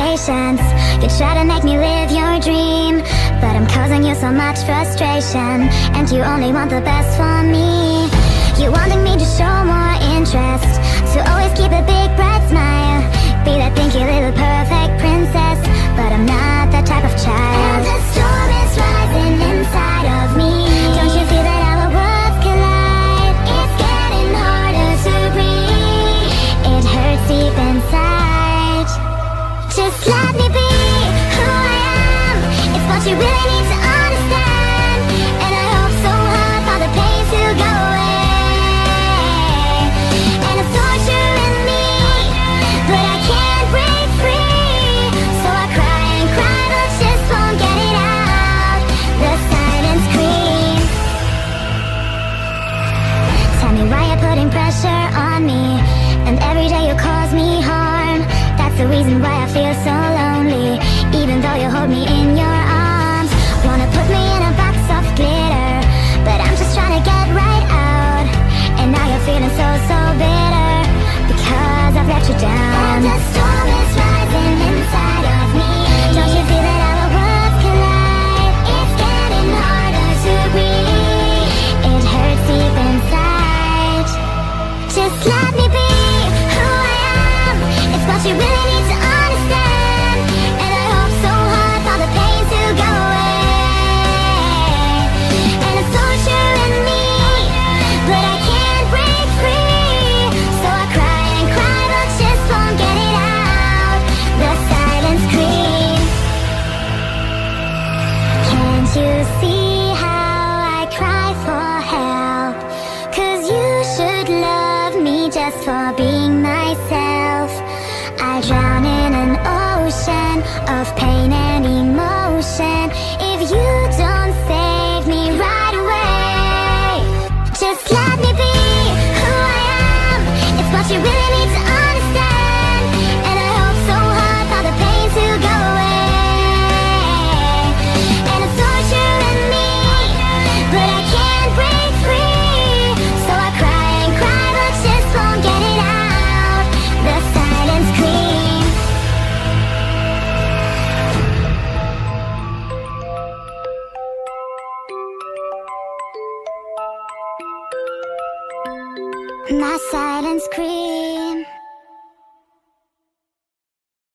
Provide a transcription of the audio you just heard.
expectations. You try to make me live your dream But I'm causing you so much frustration And you only want the best for me. You wanting me to show more interest on me. And every day you cause me harm. That's the reason why I feel you. My silence scream